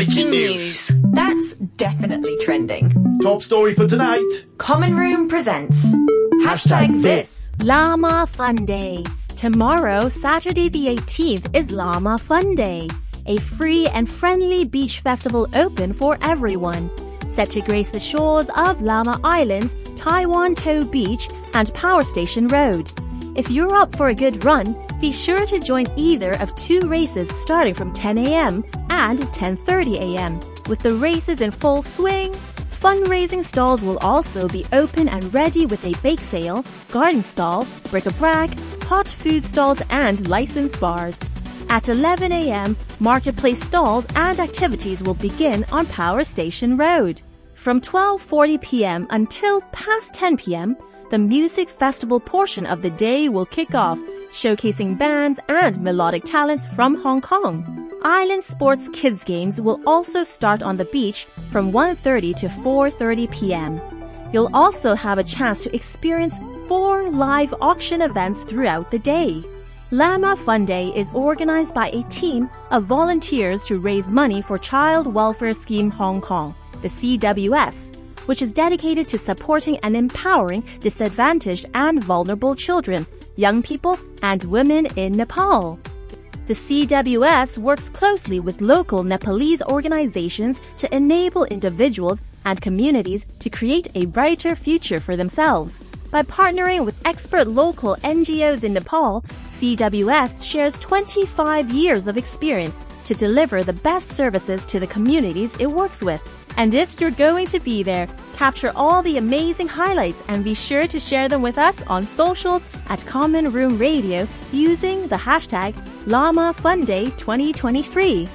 Breaking news. That's definitely trending. Top story for tonight. Common Room presents Hashtag this. Lamma Fun Day. Tomorrow, Saturday the 18th, is Lamma Fun Day, a free and friendly beach festival open for everyone. Set to grace the shores of Lamma Islands, Tai Wan To Beach, and Power Station Road. If you're up for a good run, be sure to join either of two races starting from 10 a.m. and 10:30 a.m. With the races in full swing, fundraising stalls will also be open and ready with a bake sale, garden stall, bric-a-brac, hot food stalls and licensed bars. At 11 a.m., marketplace stalls and activities will begin on Power Station Road. From 12:40 p.m. until past 10 p.m., the music festival portion of the day will kick off showcasing bands and melodic talents from Hong Kong. Island Sports Kids Games will also start on the beach from 1.30 to 4.30 p.m. You'll also have a chance to experience four live auction events throughout the day. Lamma Fun Day is organized by a team of volunteers to raise money for Child Welfare Scheme Hong Kong, the CWS, which is dedicated to supporting and empowering disadvantaged and vulnerable children young people, and women in Nepal. The CWS works closely with local Nepalese organizations to enable individuals and communities to create a brighter future for themselves. By partnering with expert local NGOs in Nepal, CWS shares 25 years of experience to deliver the best services to the communities it works with. And if you're going to be there, capture all the amazing highlights and be sure to share them with us on socials at Common Room Radio using the hashtag Lamma Fun Day 2023.